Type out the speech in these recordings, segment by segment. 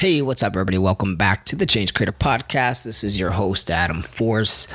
Hey, what's up, everybody? Welcome back to the Change Creator Podcast. This is your host, Adam Force.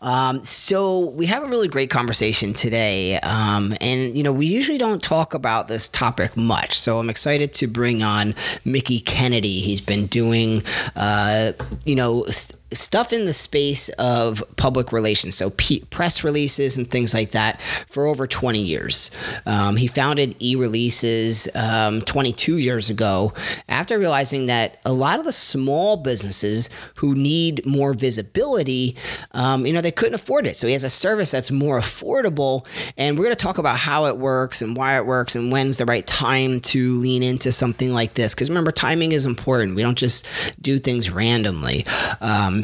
Um, so, we have a really great conversation today. Um, and, you know, we usually don't talk about this topic much. So, I'm excited to bring on Mickey Kennedy. He's been doing, uh, you know, st- stuff in the space of public relations, so P- press releases and things like that, for over 20 years. Um, he founded e releases um, 22 years ago after realizing that a lot of the small businesses who need more visibility, um, you know, they couldn't afford it. So he has a service that's more affordable. And we're going to talk about how it works and why it works and when's the right time to lean into something like this. Because remember, timing is important. We don't just do things randomly. Um,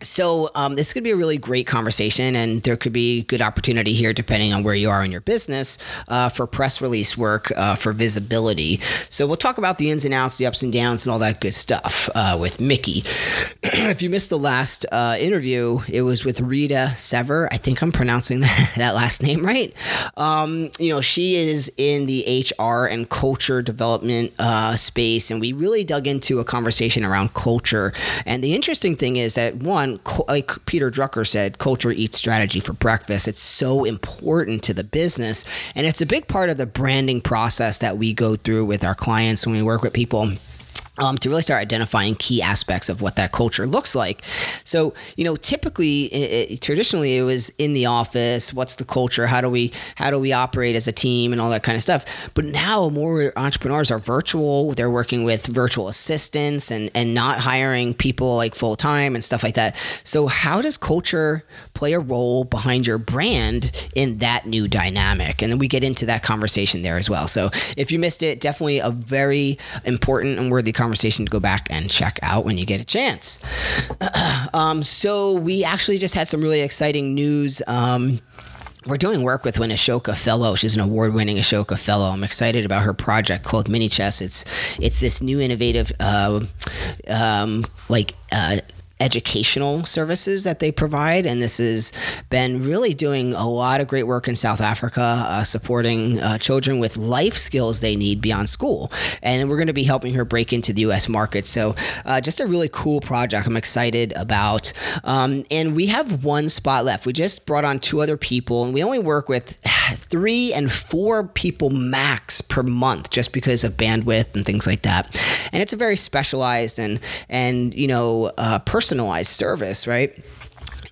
so um, this could be a really great conversation, and there could be good opportunity here, depending on where you are in your business, uh, for press release work, uh, for visibility. So we'll talk about the ins and outs, the ups and downs, and all that good stuff uh, with Mickey. if you missed the last uh, interview, it was with Rita Sever. I think I'm pronouncing that, last name right. Um, you know, she is in the HR and culture development uh, space, and we really dug into a conversation around culture. And the interesting thing is that one like Peter Drucker said, culture eats strategy for breakfast. It's so important to the business. And it's a big part of the branding process that we go through with our clients when we work with people um, to really start identifying key aspects of what that culture looks like. So, you know, typically, it, it, traditionally, it was in the office. What's the culture? How do we how do we operate as a team and all that kind of stuff? But now, more entrepreneurs are virtual. They're working with virtual assistants and and not hiring people like full time and stuff like that. So, how does culture play a role behind your brand in that new dynamic? And then we get into that conversation there as well. So, if you missed it, definitely a very important and worthy conversation conversation to go back and check out when you get a chance. um, so we actually just had some really exciting news. Um, we're doing work with an Ashoka Fellow. She's an award-winning Ashoka Fellow. I'm excited about her project called Mini Chess. It's it's this new innovative, uh, um, like. Uh, educational services that they provide. And this has been really doing a lot of great work in South Africa, uh, supporting uh, children with life skills they need beyond school. And we're going to be helping her break into the US market. So, uh, just a really cool project I'm excited about. Um, and we have one spot left. We just brought on two other people, and we only work with three and four people max per month just because of bandwidth and things like that. And it's a very specialized and, and you know, uh, personal personalized service, right?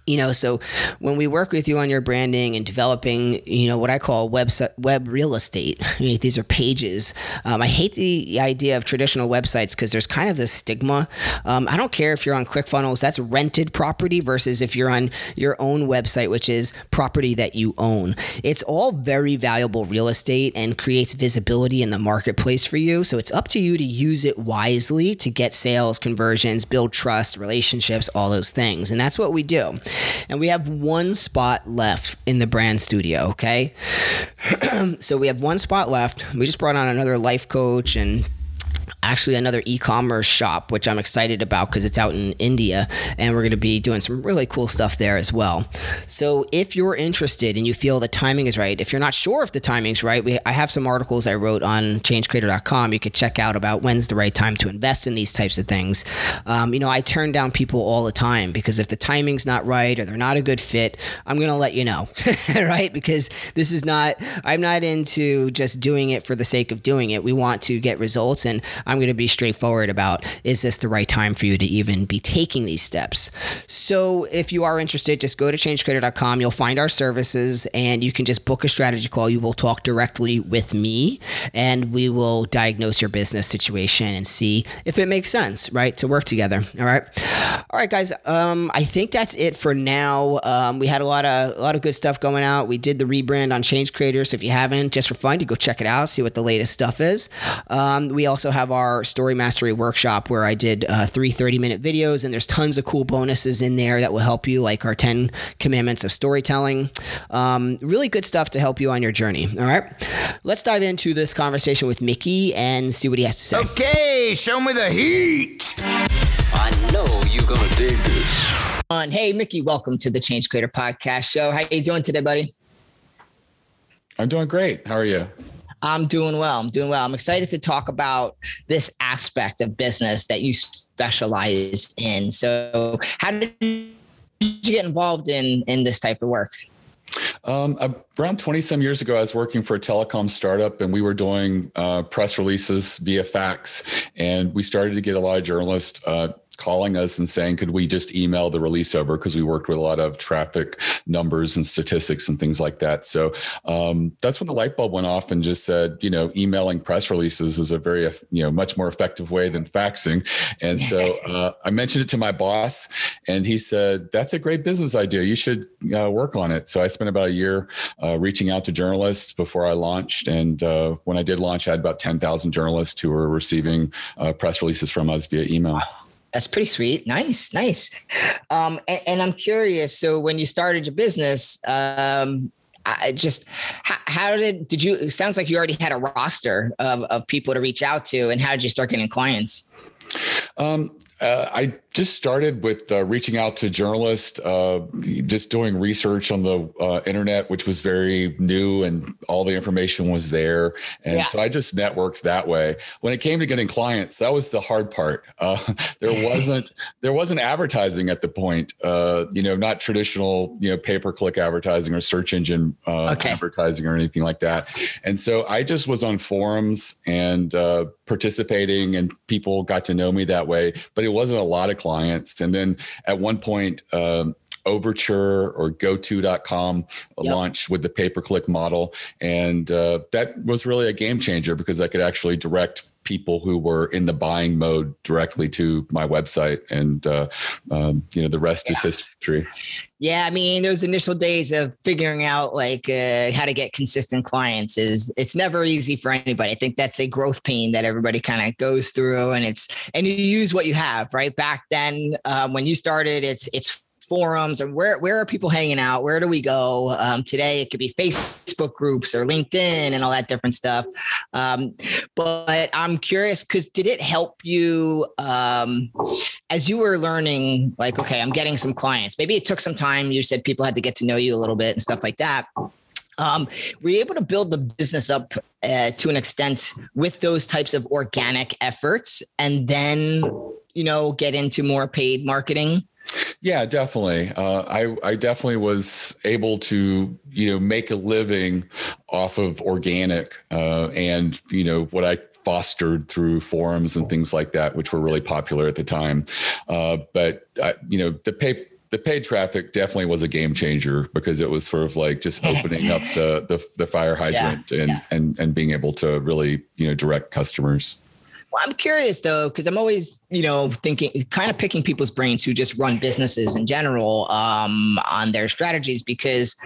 You know so when we work with you on your branding and developing you know what i call web web real estate these are pages. Um, i hate the idea of traditional websites because there's kind of this stigma. Um, i don't care if you're on clickfunnels that's rented property versus if you're on your own website which is property that you own. It's all very valuable real estate and creates visibility in the marketplace for you. So it's up to you to use it wisely to get sales conversions build trust relationships all those things. And that's what we do and we have one spot left in the brand studio, okay? so we have one spot left. We just brought on another life coach and actually another e-commerce shop which i'm excited about because it's out in india and we're going to be doing some really cool stuff there as well. So if you're interested and you feel the timing is right if you're not sure if the timing's right we, i have some articles i wrote on changecreator.com you could check out about when's the right time to invest in these types of things. Um, you know i turn down people all the time because if the timing's not right or they're not a good fit i'm going to let you know right? Because this is not i'm not into just doing it for the sake of doing it. We want to get results and I'm going to be straightforward about is this the right time for you to even be taking these steps? So if you are interested, just go to changecreator.com. You'll find our services and you can just book a strategy call. You will talk directly with me and we will diagnose your business situation and see if it makes sense, right, to work together. All right. All right, guys. Um, I think that's it for now. Um, we had a lot of a lot of good stuff going out. We did the rebrand on Change Creator. So if you haven't, just for fun, you go check it out, see what the latest stuff is. Um, we also have our story mastery workshop where I did uh, three 30 minute videos, and there's tons of cool bonuses in there that will help you, like our 10 commandments of storytelling. Um, really good stuff to help you on your journey. All right. Let's dive into this conversation with Mickey and see what he has to say. Okay, show me the heat. I know you're gonna dig this. On. Hey, Mickey, welcome to the Change Creator Podcast Show. How you doing today, buddy? I'm doing great. How are you? I'm doing well. I'm doing well. I'm excited to talk about this aspect of business that you specialize in. So, how did you get involved in in this type of work? Um, around 20 some years ago, I was working for a telecom startup and we were doing uh, press releases via fax. And we started to get a lot of journalists uh, calling us and saying, could we just email the release over? Because we worked with a lot of traffic numbers and statistics and things like that. So um, that's when the light bulb went off and just said, you know, emailing press releases is a very, you know, much more effective way than faxing. And so uh, I mentioned it to my boss and he said, that's a great business idea. You should uh, work on it. So I spent about a year uh, reaching out to journalists before I launched. And uh, when I did launch, I had about 10,000 journalists who were receiving uh, press releases from us via email. Wow. That's pretty sweet. Nice, nice. Um, and, and, I'm curious. So when you started your business, um, I just how, how, did did you? It sounds like you already had a roster of of people to reach out to, and how did you start getting clients? Um, uh, I just started with uh, reaching out to journalists, uh, just doing research on the uh, internet, which was very new and all the information was there. And yeah. so I just networked that way. When it came to getting clients, that was the hard part. Uh, there wasn't there wasn't advertising at the point. Uh, you know, not traditional you know pay per click advertising or search engine okay. advertising or anything like that. And so I just was on forums and participating, and people got to know me that way. But it wasn't a lot of clients. And then at one point, um, Overture or GoTo.com yep. launched with the pay per click model. And uh, that was really a game changer because I could actually direct people who were in the buying mode directly to my website. And, uh, um, you know, the rest yeah. is history. Yeah, I mean, those initial days of figuring out like uh, how to get consistent clients is it's never easy for anybody. I think that's a growth pain that everybody kind of goes through, and it's and you use what you have. Right back then, um, when you started, it's it's forums and where where are people hanging out? Where do we go? Um, today it could be Facebook groups or LinkedIn and all that different stuff. Um, but I'm curious because did it help you um, as you were learning? Like, okay, I'm getting some clients. Maybe it took some time. You said people had to get to know you a little bit and stuff like that. Um, were you able to build the business up uh, to an extent with those types of organic efforts and then you know get into more paid marketing yeah, definitely. Uh, I I definitely was able to you know make a living off of organic uh, and you know what I fostered through forums and things like that, which were really popular at the time. Uh, but I, you know the pay the paid traffic definitely was a game changer because it was sort of like just opening up the the, the fire hydrant yeah, and yeah. and and being able to really you know direct customers. Well, I'm curious though, because I'm always, you know, thinking, kind of picking people's brains who just run businesses in general um, on their strategies. Because,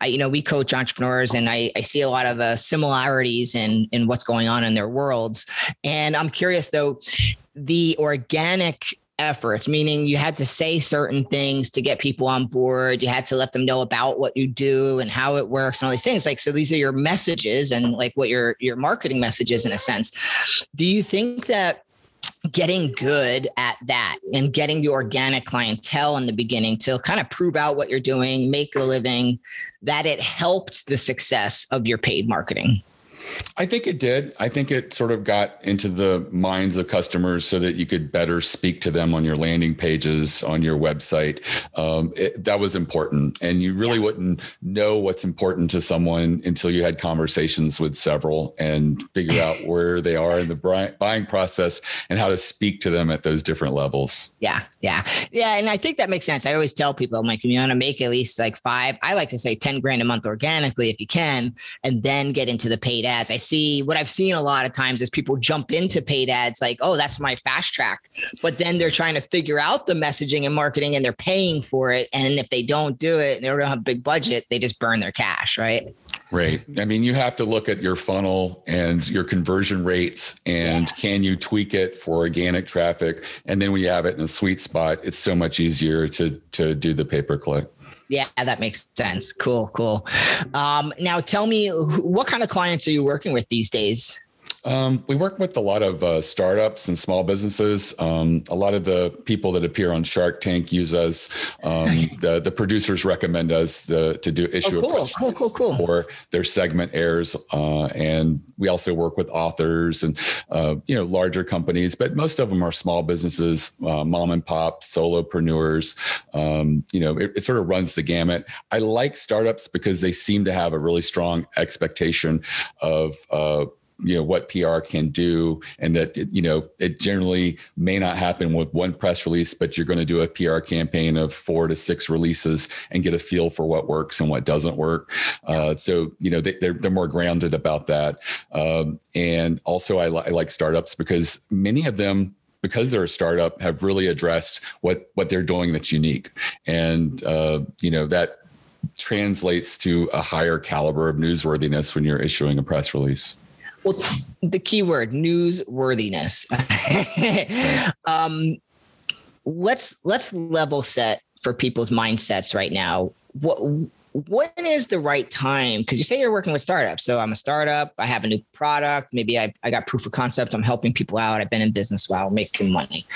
I, you know, we coach entrepreneurs, and I, I see a lot of uh, similarities in in what's going on in their worlds. And I'm curious though, the organic efforts, meaning you had to say certain things to get people on board. You had to let them know about what you do and how it works and all these things. Like, so these are your messages and like what your your marketing messages in a sense. Do you think that getting good at that and getting the organic clientele in the beginning to kind of prove out what you're doing, make a living, that it helped the success of your paid marketing? I think it did. I think it sort of got into the minds of customers so that you could better speak to them on your landing pages, on your website. Um, it, that was important. And you really yeah. wouldn't know what's important to someone until you had conversations with several and figure out where they are in the buying process and how to speak to them at those different levels. Yeah. Yeah. Yeah. And I think that makes sense. I always tell people, I'm like, you want to make at least like five, I like to say 10 grand a month organically if you can, and then get into the paid ads ads. I see what I've seen a lot of times is people jump into paid ads like, oh, that's my fast track. But then they're trying to figure out the messaging and marketing and they're paying for it. And if they don't do it, and they don't have a big budget, they just burn their cash, right? Right. I mean, you have to look at your funnel and your conversion rates and yeah. can you tweak it for organic traffic? And then when you have it in a sweet spot, it's so much easier to to do the pay per click. Yeah, that makes sense. Cool, cool. Um, now tell me what kind of clients are you working with these days? Um, we work with a lot of uh, startups and small businesses. Um, a lot of the people that appear on Shark Tank use us. Um, the, the producers recommend us the, to do issue oh, cool, cool, cool, cool. for their segment airs. Uh, and we also work with authors and uh, you know larger companies, but most of them are small businesses, uh, mom and pop, solopreneurs. Um, you know, it, it sort of runs the gamut. I like startups because they seem to have a really strong expectation of uh, you know what PR can do, and that you know it generally may not happen with one press release, but you're going to do a PR campaign of four to six releases and get a feel for what works and what doesn't work. Uh, so you know they, are they're, they're more grounded about that, um, and also I, li- I like startups because many of them because they're a startup have really addressed what what they're doing that's unique. And uh, you know that translates to a higher caliber of newsworthiness when you're issuing a press release well, the keyword newsworthiness. um, let's let's level set for people's mindsets right now. What when is the right time? Because you say you're working with startups. So I'm a startup. I have a new product. Maybe I I got proof of concept. I'm helping people out. I've been in business while making money.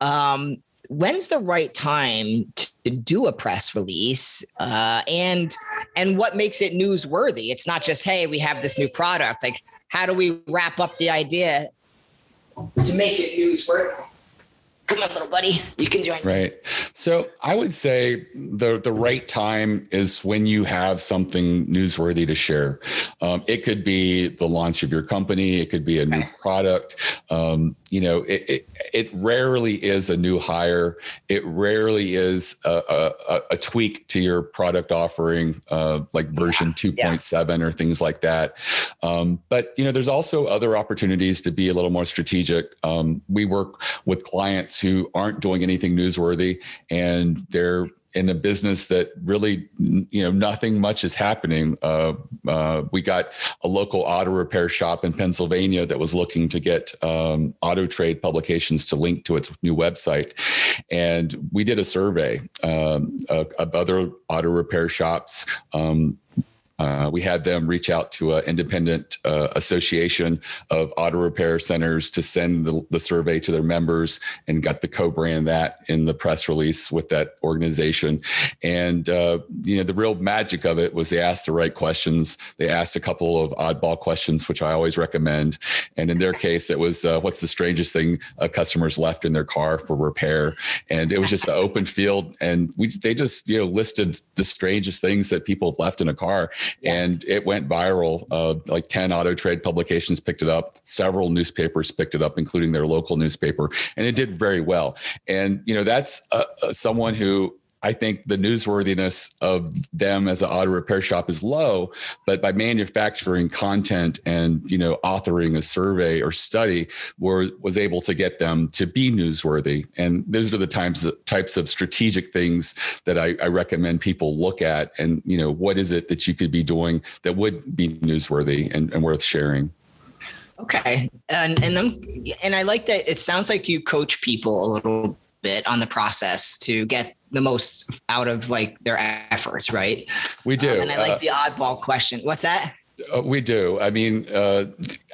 Um, when's the right time to do a press release? Uh, and and what makes it newsworthy? It's not just hey we have this new product. Like how do we wrap up the idea to make it newsworthy come on little buddy you can join right so i would say the the right time is when you have something newsworthy to share um, it could be the launch of your company it could be a new product um, you know, it, it, it rarely is a new hire. It rarely is a, a, a tweak to your product offering, uh, like version yeah. 2.7 yeah. or things like that. Um, but you know, there's also other opportunities to be a little more strategic. Um, we work with clients who aren't doing anything newsworthy, and they're in a business that really, you know, nothing much is happening. Uh, uh, we got a local auto repair shop in Pennsylvania that was looking to get um, auto trade publications to link to its new website. And we did a survey um, of, of, other auto repair shops. Um, uh, we had them reach out to an independent uh, association of auto repair centers to send the, the, survey to their members and got the co-brand that in the press release with that organization. And, uh, you know, the real magic of it was they asked the right questions. They asked a couple of oddball questions, which I always recommend. And in their case, it was, uh, what's the strangest thing a customer's left in their car for repair? And it was just an open field. And we, they just, you know, listed the strangest things that people have left in a car and it went viral. Uh, like 10 auto trade publications picked it up, several newspapers picked it up, including their local newspaper, and it did very well. And, you know, that's uh, uh someone who I think the newsworthiness of them as an auto repair shop is low, but by manufacturing content and you know authoring a survey or study, were was able to get them to be newsworthy. And those are the times types of strategic things that I, I recommend people look at. And you know what is it that you could be doing that would be newsworthy and, and worth sharing. Okay, and and I'm and I like that. It sounds like you coach people a little bit on the process to get the most out of like their efforts, right? We do. Um, and I like uh, the oddball question. What's that? Uh, we do. I mean, uh,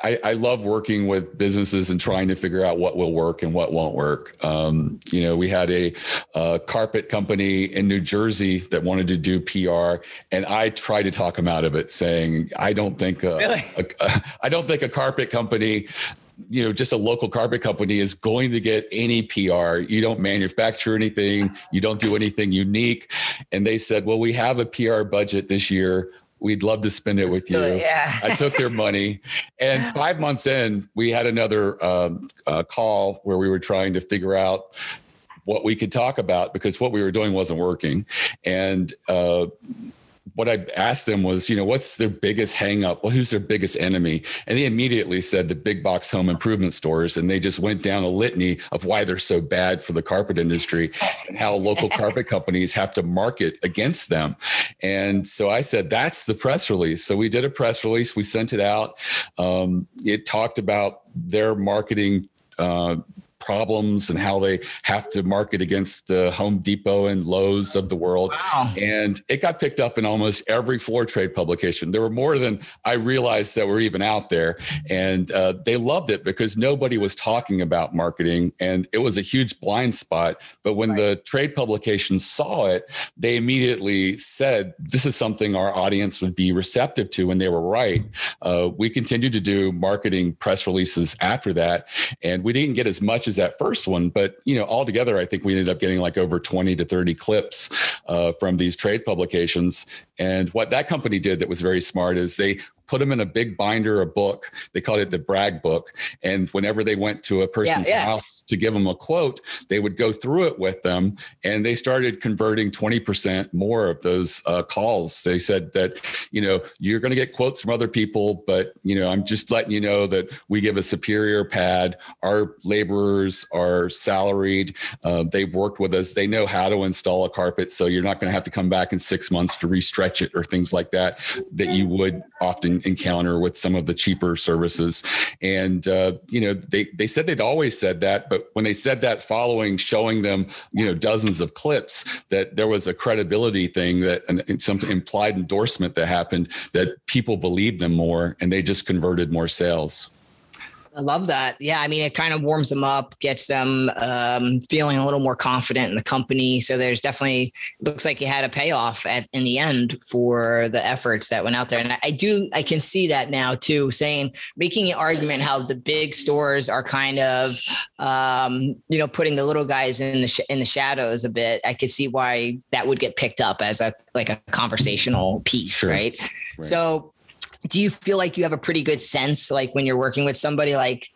I, I, love working with businesses and trying to figure out what will work and what won't work. Um, you know, we had a, a, carpet company in New Jersey that wanted to do PR, and I tried to talk them out of it, saying, "I don't think a, really? a, a, I don't think a carpet company you know just a local carpet company is going to get any PR. You don't manufacture anything, you don't do anything unique. And they said, "Well, we have a PR budget this year. We'd love to spend it Let's with you." It, yeah. I took their money, and five months in, we had another um, uh, call where we were trying to figure out what we could talk about because what we were doing wasn't working, and. Uh, what I asked them was, you know, what's their biggest hangup? Well, who's their biggest enemy? And they immediately said the big box home improvement stores. And they just went down a litany of why they're so bad for the carpet industry and how local carpet companies have to market against them. And so I said, that's the press release. So we did a press release, we sent it out. Um, it talked about their marketing. Uh, problems and how they have to market against the Home Depot and Lowe's of the world. Wow. And it got picked up in almost every floor trade publication. There were more than I realized that were even out there. And uh, they loved it because nobody was talking about marketing and it was a huge blind spot. But when the trade publications saw it, they immediately said, This is something our audience would be receptive to. And they were right. Uh, we continued to do marketing press releases after that. And we didn't get as much as that first one, but you know, altogether, I think we ended up getting like over 20 to 30 clips uh, from these trade publications. And what that company did that was very smart is they put them in a big binder, a book. They called it the brag book. And whenever they went to a person's yeah. house to give them a quote, they would go through it with them. And they started converting 20% more of those uh, calls. They said that, you know, you're going to get quotes from other people, but, you know, I'm just letting you know that we give a superior pad. Our laborers are salaried. Uh, they've worked with us. They know how to install a carpet. So you're not going to have to come back in six months to restretch it or things like that, that you would often encounter with some of the cheaper services. And uh, you know, they they said they'd always said that, but when they said that following showing them, you know, dozens of clips, that there was a credibility thing that and some implied endorsement that happened that people believed them more and they just converted more sales. I love that. Yeah, I mean, it kind of warms them up, gets them um, feeling a little more confident in the company. So there's definitely looks like you had a payoff at in the end for the efforts that went out there. And I, I do, I can see that now too. Saying, making an argument how the big stores are kind of, um, you know, putting the little guys in the sh- in the shadows a bit. I could see why that would get picked up as a like a conversational piece, Sure. right? Right. So do you feel like you have a pretty good sense like when you're working with somebody like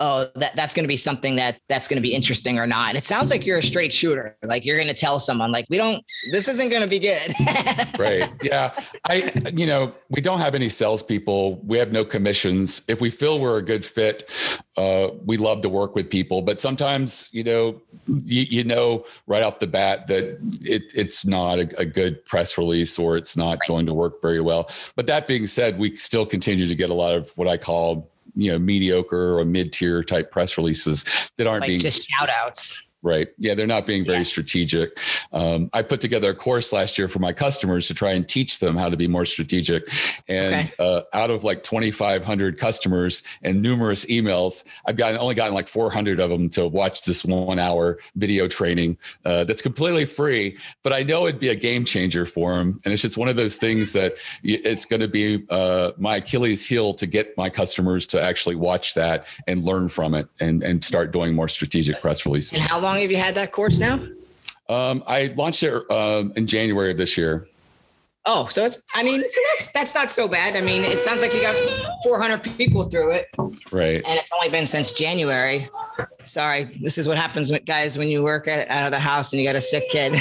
oh that that's going to be something that that's going to be interesting or not. It sounds like you're a straight shooter. Like you're going to tell someone like we don't this isn't going to be good. Right. Yeah. I you know we don't have any salespeople. We have no commissions. If we feel we're a good fit uh, we love to work with people. But sometimes you know you, you know right off the bat that it, it's not a, a good press release or it's not going to work very well. But that being said we still continue to get a lot of what i call you know mediocre or mid-tier type press releases that aren't like being just shout outs Right. Yeah, they're not being very Yeah. strategic. Um, I put together a course last year for my customers to try and teach them how to be more strategic. And uh, out of like 2,500 customers and numerous emails, I've gotten only gotten like 400 of them to watch this one hour video training uh, that's completely free. But I know it'd be a game changer for them. And it's just one of those things that it's going to be uh, my Achilles heel to get my customers to actually watch that and learn from it and, and start doing more strategic press releases. Long have you had that course now Um, I launched it um, in January of this year. Oh so it's i mean so that's that's not so bad i mean it sounds like you got 400 people through it Right. and it's only been since January. Sorry, this is what happens, with guys, when you work at, out of the house and you got a sick kid.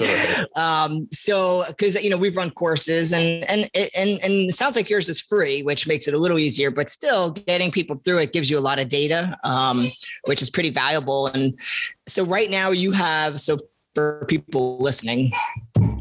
right. um, so, because you know we've run courses and and and and it sounds like yours is free, which makes it a little easier. But still, getting people through it gives you a lot of data, um, which is pretty valuable. And so, right now, you have so for people listening,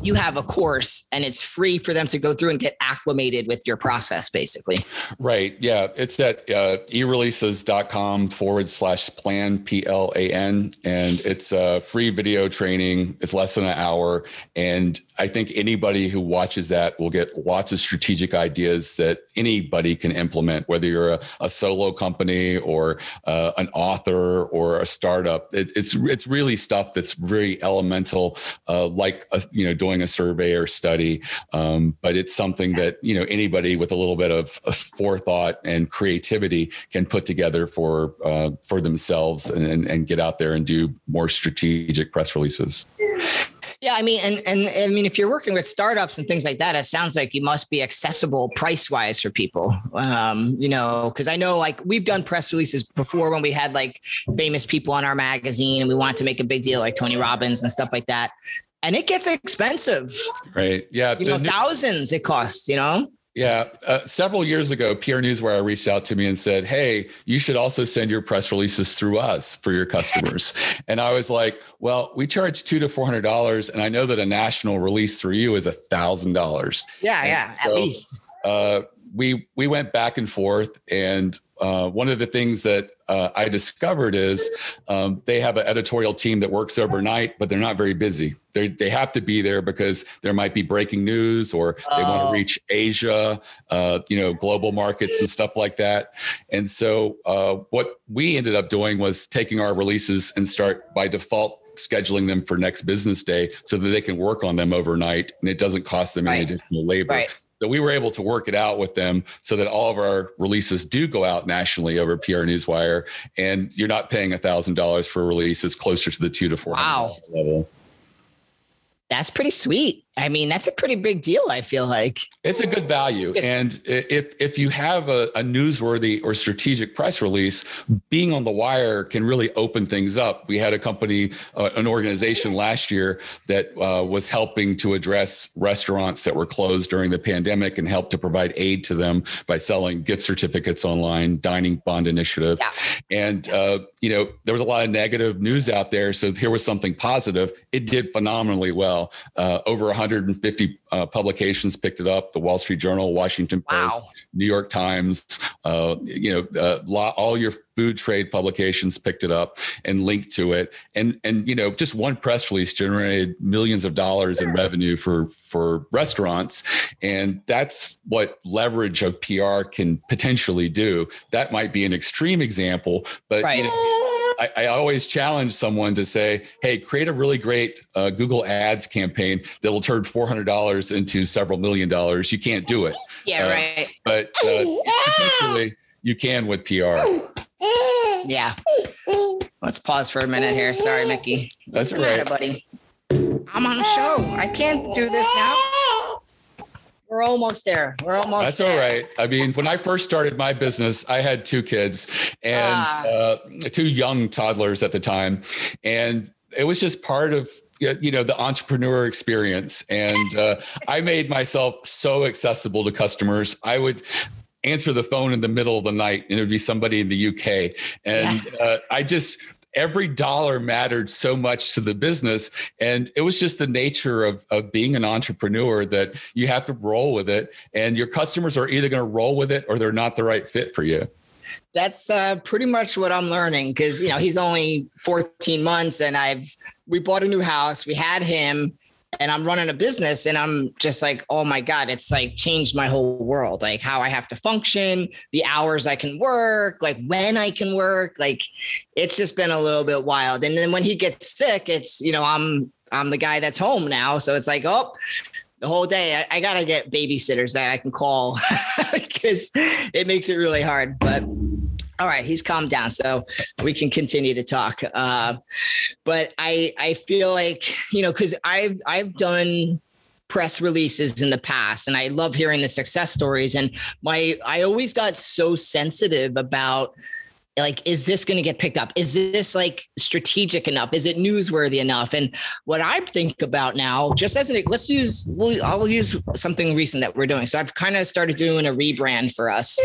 you have a course and it's free for them to go through and get acclimated with your process, basically. Right. Yeah. It's at uh, ereleases.com forward slash plan, P L A N. And it's a free video training. It's less than an hour. And I think anybody who watches that will get lots of strategic ideas that anybody can implement, whether you're a, a solo company or uh, an author or a startup. It, it's, it's really stuff that's very elemental, uh, like, a, you know, doing a survey or study. Um, but it's something that, you know, anybody with a little bit of of forethought and creativity can put together for, uh, for themselves and, and, and get out there and do more strategic press releases. Yeah, I mean, and and I mean, if you're working with startups and things like that, it sounds like you must be accessible price wise for people. Um, you know, because I know like we've done press releases before when we had like famous people on our magazine and we wanted to make a big deal like Tony Robbins and stuff like that. And it gets expensive. Right. Yeah. You know, new- thousands it costs. You know. Yeah. Uh, several years ago, PR Newswire reached out to me and said, Hey, you should also send your press releases through us for your customers. and I was like, Well, we charge two to four hundred dollars, and I know that a national release through you is a thousand dollars. Yeah, And yeah, at least. Uh, we we went back and forth, and uh, one of the things that uh, I discovered is um, they have an editorial team that works overnight, but they're not very busy. They they have to be there because there might be breaking news or they want Oh. to reach Asia, uh, you know, global markets and stuff like that. And so uh, what we ended up doing was taking our releases and start by default scheduling them for next business day so that they can work on them overnight and it doesn't cost them any additional labor. Right. So we were able to work it out with them so that all of our releases do go out nationally over PR Newswire, and you're not paying a thousand dollars for a release. It's closer to the two to four Wow. level. That's pretty sweet. I mean, that's a pretty big deal. I feel like. It's a good value, and if if you have a, a newsworthy or strategic press release, being on the wire can really open things up. We had a company, uh, an organization last year that uh, was helping to address restaurants that were closed during the pandemic and helped to provide aid to them by selling gift certificates online, dining bond initiative, Yeah. and uh, you know there was a lot of negative news out there. So here was something positive. It did phenomenally well. Uh, over 150 uh, publications picked it up. The Wall Street Journal, Washington Post, Wow. New York Times, uh, you know, uh, lot, all your food trade publications picked it up and linked to it. And and you know, just one press release generated millions of dollars in revenue for for restaurants, and that's what leverage of PR can potentially do. That might be an extreme example, but Right. you know, I, I always challenge someone to say, "Hey, create a really great uh, Google Ads campaign that will turn four hundred dollars into several million dollars." You can't do it, Yeah. Uh, right. but uh, you can with PR. Yeah. Let's pause for a minute here. Sorry, Mickey. That's What's the matter, right. buddy? I'm on a show. I can't do this now. We're almost there. We're almost That's there. all right. I mean, when I first started my business, I had two kids and Ah. uh, two young toddlers at the time, and it was just part of you know the entrepreneur experience. And uh, I made myself so accessible to customers. I would answer the phone in the middle of the night, and it would be somebody in the UK, and uh, I just every dollar mattered so much to the business and it was just the nature of, of being an entrepreneur that you have to roll with it and your customers are either going to roll with it or they're not the right fit for you That's uh, pretty much what I'm learning because you know he's only 14 months and I've we bought a new house. We had him, and I'm running a business, and I'm just like, oh my god, it's like changed my whole world. Like how I have to function, the hours I can work, like when I can work. Like it's just been a little bit wild. And then when he gets sick, it's you know I'm I'm the guy that's home now, so it's like oh. The whole day, I, I gotta get babysitters that I can call because it makes it really hard. But all right, he's calmed down, so we can continue to talk. Uh, but I I feel like you know because I've I've done press releases in the past and I love hearing the success stories and my I always got so sensitive about like is this going to get picked up? Is this like strategic enough? Is it newsworthy enough? And what i think about now just as an let's use we'll, i'll use something recent that we're doing. So i've kind of started doing a rebrand for us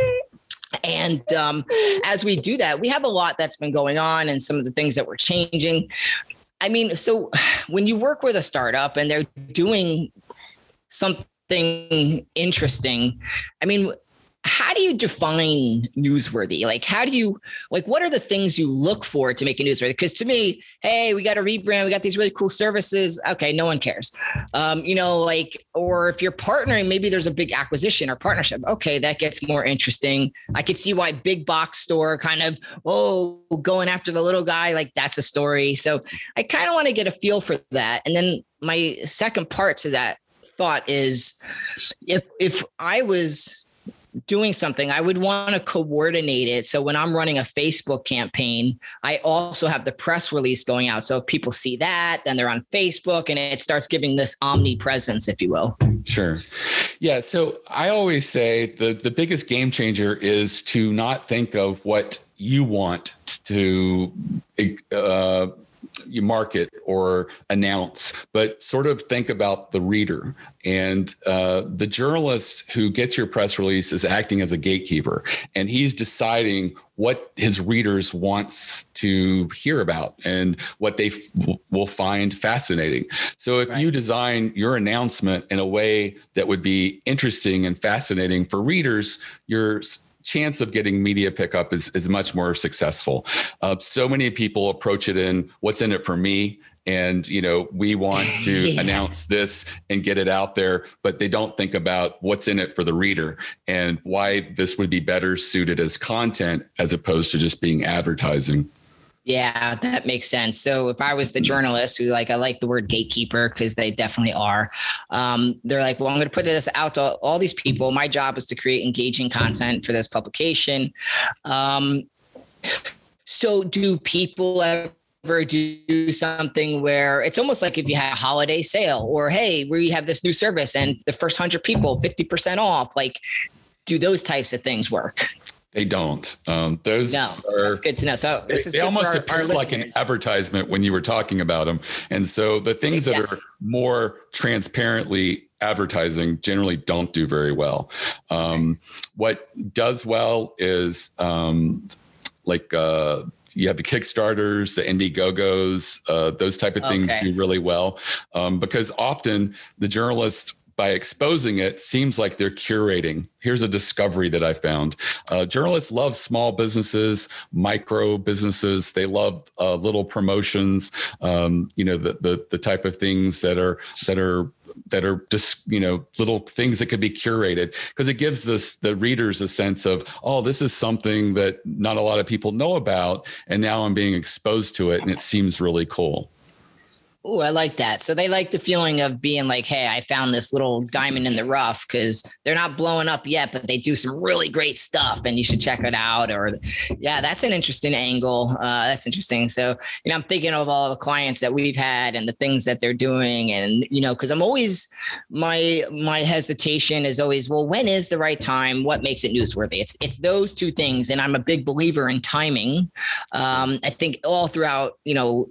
and um, as we do that we have a lot that's been going on and some of the things that we're changing. I mean so when you work with a startup and they're doing something interesting i mean how do you define newsworthy? Like, how do you like what are the things you look for to make a newsworthy? Because to me, hey, we got a rebrand, we got these really cool services. Okay, no one cares. Um, you know, like, or if you're partnering, maybe there's a big acquisition or partnership. Okay, that gets more interesting. I could see why big box store kind of oh going after the little guy, like that's a story. So I kind of want to get a feel for that. And then my second part to that thought is if if I was doing something, I would want to coordinate it. So when I'm running a Facebook campaign, I also have the press release going out. So if people see that, then they're on Facebook and it starts giving this omnipresence, if you will. Sure. Yeah. So I always say the, the biggest game changer is to not think of what you want to uh, you market or announce, but sort of think about the reader. And uh, the journalist who gets your press release is acting as a gatekeeper, and he's deciding what his readers wants to hear about and what they f- will find fascinating. So if right. you design your announcement in a way that would be interesting and fascinating for readers, your chance of getting media pickup is, is much more successful. Uh, so many people approach it in what's in it for me and you know we want to yeah. announce this and get it out there but they don't think about what's in it for the reader and why this would be better suited as content as opposed to just being advertising yeah, that makes sense. So if I was the journalist who like I like the word gatekeeper because they definitely are. Um, they're like, well, I'm going to put this out to all these people. My job is to create engaging content for this publication. Um, so do people ever do something where it's almost like if you had a holiday sale or hey we have this new service and the first 100 people 50% off like do those types of things work they don't. Um, those no are, that's good to know. So this they, is they almost our, appear like an advertisement when you were talking about them and so the things exactly. that are more transparently advertising generally don't do very well. Um, what does well is um, like uh, you have the Kickstarters, the Indiegogos, uh, those type of things okay. do really well. Um, because often the journalist by exposing it seems like they're curating. Here's a discovery that i found. Uh, journalists love small businesses micro businesses. They love uh, little promotions um, you know the, the the type of things that are that are that are just you know little things that could be curated. Because it gives this the readers a sense of oh this is something that not a lot of people know about and now i'm being exposed to it and it seems really cool Oh, I like that. So they like the feeling of being like, hey, I found this little diamond in the rough because they're not blowing up yet, but they do some really great stuff and you should check it out. Or, yeah, that's an interesting angle. Uh, that's interesting. So, you know, I'm thinking of all the clients that we've had and the things that they're doing. And, you know, because I'm always, my, my hesitation is always, well, when is the right time? What makes it newsworthy? It's, it's those two things. And I'm a big believer in timing. Um, I think all throughout, you know,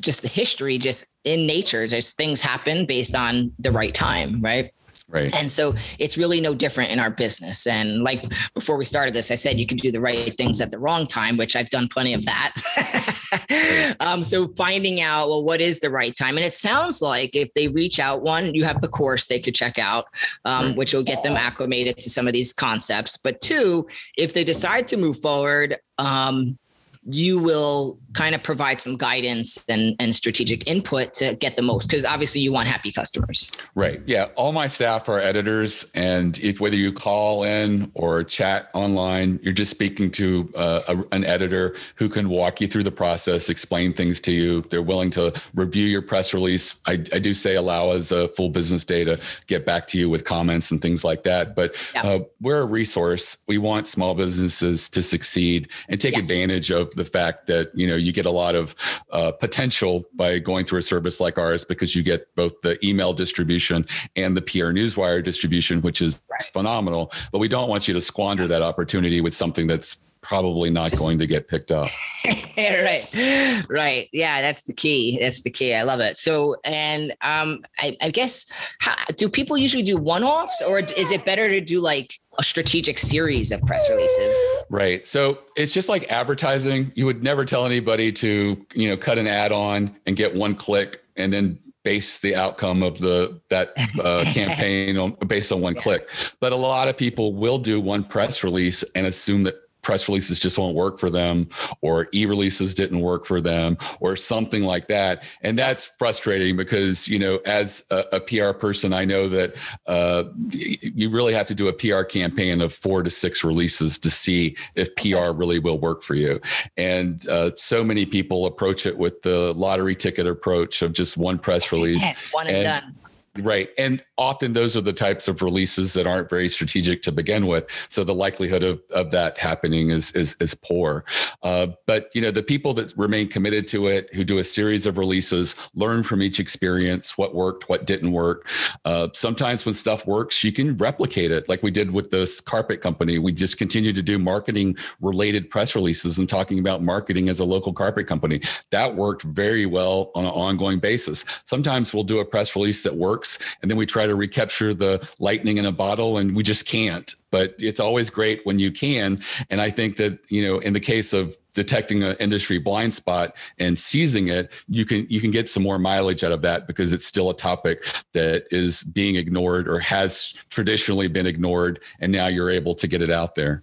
just the history, just in nature, there's things happen based on the right time, right? Right. And so it's really no different in our business. And like before we started this, I said you can do the right things at the wrong time, which I've done plenty of that. um, so finding out, well, what is the right time? And it sounds like if they reach out, one, you have the course they could check out, um, which will get them acclimated to some of these concepts. But two, if they decide to move forward, um, you will kind of provide some guidance and, and strategic input to get the most because obviously you want happy customers right yeah all my staff are editors and if whether you call in or chat online you're just speaking to uh, a, an editor who can walk you through the process explain things to you they're willing to review your press release i, I do say allow us a full business day to get back to you with comments and things like that but yeah. uh, we're a resource we want small businesses to succeed and take yeah. advantage of the fact that you know you get a lot of uh, potential by going through a service like ours because you get both the email distribution and the PR Newswire distribution, which is right. phenomenal. But we don't want you to squander that opportunity with something that's probably not Just, going to get picked up. right. Right. Yeah, that's the key. That's the key. I love it. So, and um, I, I guess, how, do people usually do one offs or is it better to do like a strategic series of press releases? Right. So it's just like advertising. You would never tell anybody to, you know, cut an ad on and get one click and then base the outcome of the that uh, campaign on based on one yeah. click. But a lot of people will do one press release and assume that press releases just won't work for them or eReleases didn't work for them or something like that. And that's frustrating because you know as a, a pr person i know that uh, you really have to do a pr campaign of four to six releases to see if pr really will work for you. And uh, so many people approach it with the lottery ticket approach of just one press release one and, and done. Right. And often those are the types of releases that aren't very strategic to begin with. So the likelihood of, of that happening is is, is poor. Uh, but you know, the people that remain committed to it, who do a series of releases, learn from each experience what worked, what didn't work. Uh, sometimes when stuff works, you can replicate it, like we did with this carpet company. We just continue to do marketing related press releases and talking about marketing as a local carpet company. That worked very well on an ongoing basis. Sometimes we'll do a press release that works, and then we try to recapture the lightning in a bottle, and we just can't but it's always great when you can. And I think that, you know, in the case of detecting an industry blind spot and seizing it, you can you can get some more mileage out of that because it's still a topic that is being ignored or has traditionally been ignored. And now you're able to get it out there.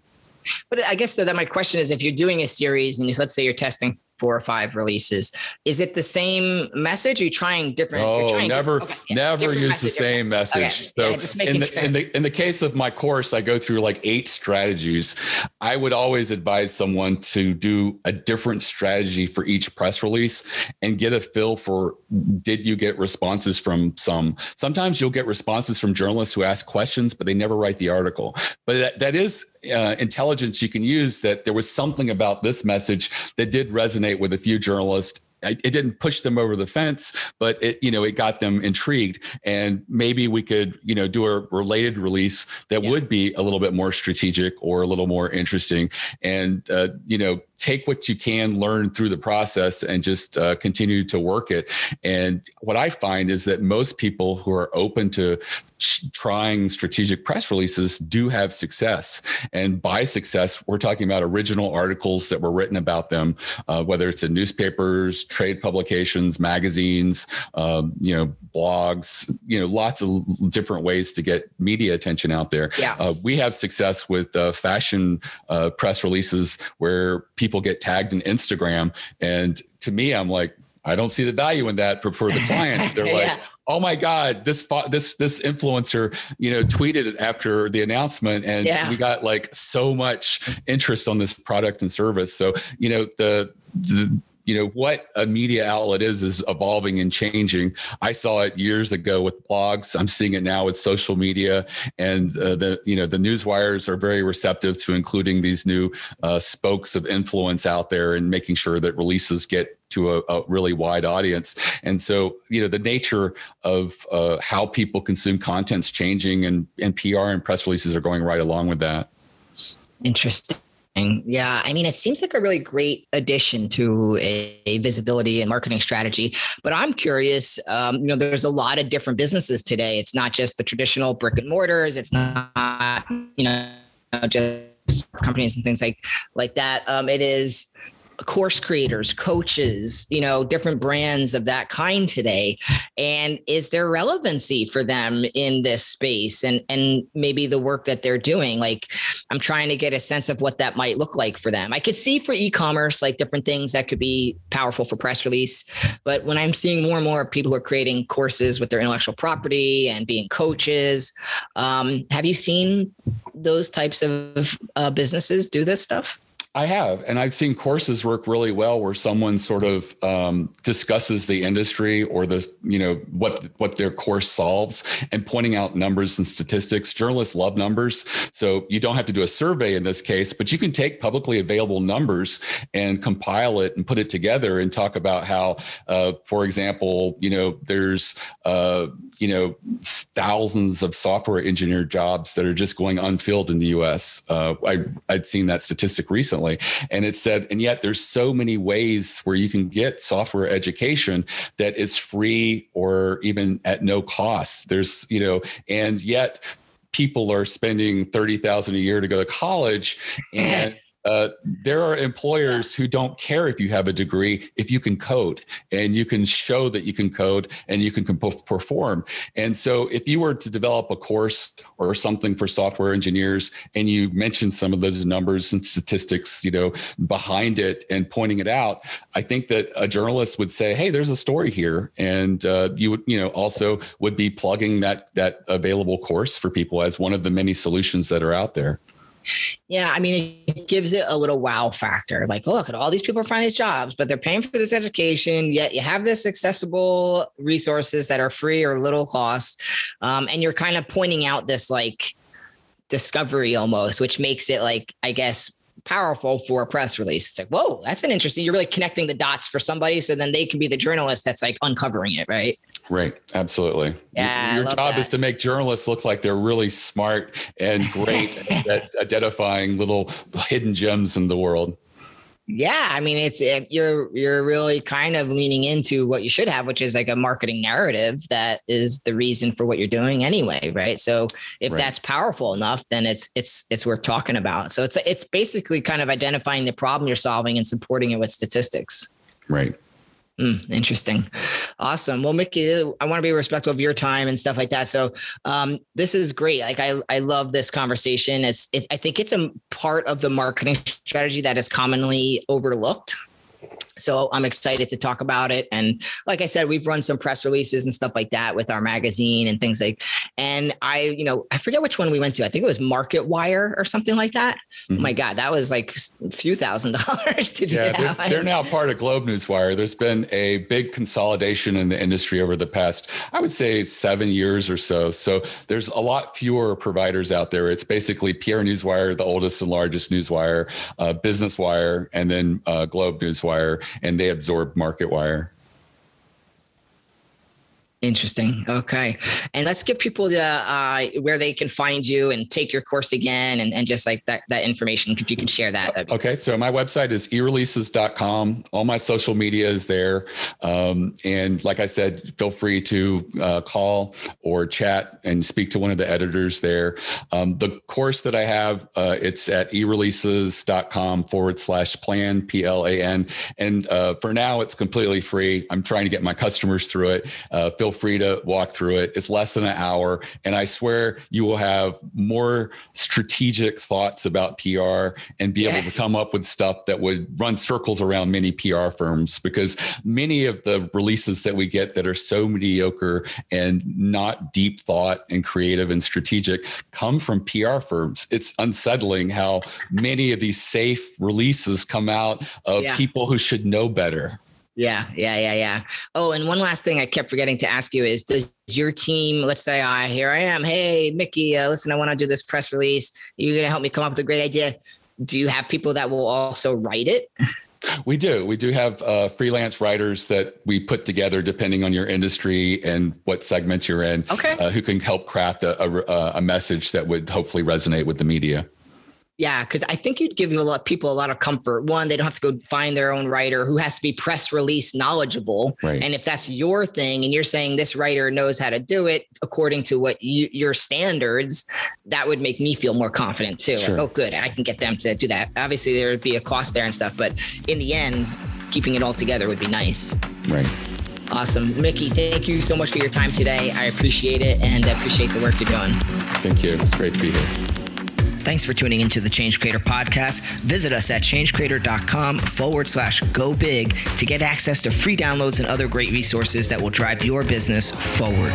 But I guess so that my question is if you're doing a series and let's say you're testing four or five releases. Is it the same message? Are you trying different? No, trying never, different, okay, yeah, never different use message, the same message. Okay, so yeah, just making in the, sure. in the in the case of my course, I go through like eight strategies. I would always advise someone to do a different strategy for each press release and get a feel for did you get responses from some. Sometimes you'll get responses from journalists who ask questions, but they never write the article. But that, that is uh, intelligence you can use. That there was something about this message that did resonate with a few journalists it didn't push them over the fence, but it, you know, it got them intrigued. And maybe we could, you know, do a related release that yeah. would be a little bit more strategic or a little more interesting. And, uh, you know, take what you can learn through the process and just uh, continue to work it. And what I find is that most people who are open to trying strategic press releases do have success. And by success, we're talking about original articles that were written about them, uh, whether it's in newspapers, trade publications, magazines, um, you know, blogs, you know, lots of different ways to get media attention out there. Yeah. Uh, we have success with uh, fashion uh, press releases where people get tagged in Instagram. And to me, I'm like, I don't see the value in that for, for the clients. They're yeah. like, oh my god this this this influencer you know tweeted it after the announcement and yeah. we got like so much interest on this product and service so you know the, the you know what a media outlet is is evolving and changing i saw it years ago with blogs i'm seeing it now with social media and uh, the you know the news wires are very receptive to including these new uh, spokes of influence out there and making sure that releases get to a, a, really wide audience. And so, you know, the nature of uh, how people consume content's changing, and and PR and press releases are going right along with that. Interesting. Yeah, I mean, it seems like a really great addition to a, a visibility and marketing strategy. But I'm curious. Um, you know, there's a lot of different businesses today. It's not just the traditional brick and mortars. It's not, you know, just companies and things like like that. Um, it is course creators, coaches, you know, different brands of that kind today? And is there relevancy for them in this space and and maybe the work that they're doing? Like I'm trying to get a sense of what that might look like for them. I could see for e-commerce like different things that could be powerful for press release, but when I'm seeing more and more people who are creating courses with their intellectual property and being coaches, um, have you seen those types of uh, businesses do this stuff? I have, and I've seen courses work really well where someone sort of um, discusses the industry or the you know what what their course solves and pointing out numbers and statistics. Journalists love numbers, so you don't have to do a survey in this case, but you can take publicly available numbers and compile it and put it together and talk about how, uh, for example, you know there's uh, you know thousands of software engineer jobs that are just going unfilled in the U.S. Uh, I I'd seen that statistic recently and it said and yet there's so many ways where you can get software education that it's free or even at no cost there's you know and yet people are spending 30,000 a year to go to college and uh, there are employers who don't care if you have a degree if you can code and you can show that you can code and you can perform. And so if you were to develop a course or something for software engineers and you mentioned some of those numbers and statistics you know behind it and pointing it out i think that a journalist would say hey there's a story here. And uh, you would you know also would be plugging that that available course for people as one of the many solutions that are out there Yeah, I mean, it gives it a little wow factor. Like, look at all these people are finding these jobs, but they're paying for this education. Yet you have this accessible resources that are free or little cost, um, and you're kind of pointing out this like discovery almost, which makes it like, I guess, powerful for a press release. It's like, whoa, that's an interesting. You're really connecting the dots for somebody, so then they can be the journalist that's like uncovering it, right? Right. Absolutely. Yeah, Your, love job that. is to make journalists look like they're really smart and great at identifying little hidden gems in the world. Yeah, I mean, it's it, you're you're really kind of leaning into what you should have, which is like a marketing narrative that is the reason for what you're doing anyway, right? So if Right. that's powerful enough, then it's it's it's worth talking about. So it's it's basically kind of identifying the problem you're solving and supporting it with statistics. Right. Mm, interesting. Awesome. Well, Mickey, I want to be respectful of your time and stuff like that. So um, this is great. Like I, I love this conversation. It's, it, I think it's a part of the marketing strategy that is commonly overlooked. So I'm excited to talk about it. And like I said, we've run some press releases and stuff like that with our magazine and things like, and I, you know, I forget which one we went to. I think it was Market Wire or something like that. Oh my God, that was like a few thousand dollars to do Yeah, that. they're, they're now part of Globe Newswire. There's been a big consolidation in the industry over the past, I would say, seven years or so. So there's a lot fewer providers out there. It's basically PR Newswire, the oldest and largest newswire, uh, Business Wire, and then uh, Globe Newswire, and they absorbed MarketWire. Interesting. Okay. And let's give people the uh, where they can find you and take your course again and, and just like that that information. If you can share that. Okay, so my website is ereleases.com. All my social media is there. Um, and like I said, feel free to uh, call or chat and speak to one of the editors there. Um, the course that I have, uh, it's at ereleases.com forward slash plan, P L A N. And uh, for now, it's completely free. I'm trying to get my customers through it. Uh, feel free to walk through it. It's less than an hour. And I swear you will have more strategic thoughts about PR and be Yeah. able to come up with stuff that would run circles around many PR firms because many of the releases that we get that are so mediocre and not deep thought and creative and strategic come from PR firms. It's unsettling how many of these safe releases come out of Yeah. people who should know better. Yeah, yeah, yeah, yeah. Oh, and one last thing I kept forgetting to ask you is: Does your team, let's say, I here I am, hey Mickey, uh, listen, I want to do this press release. You're going to help me come up with a great idea. Do you have people that will also write it? We do. We do have uh, freelance writers that we put together depending on your industry and what segment you're in. Okay. Uh, who can help craft a, a, a message that would hopefully resonate with the media. Yeah, because I think you'd give a lot people a lot of comfort. One, they don't have to go find their own writer who has to be press release knowledgeable. Right. And if that's your thing, and you're saying this writer knows how to do it according to what you, your standards, that would make me feel more confident too. Sure. Like, oh, good, I can get them to do that. Obviously, there would be a cost there and stuff, but in the end, keeping it all together would be nice. Right. Awesome, Mickey. Thank you so much for your time today. I appreciate it and I appreciate the work you're doing. Thank you. It's great to be here. Thanks for tuning into the Change Creator podcast. Visit us at changecreator.com forward slash go big to get access to free downloads and other great resources that will drive your business forward.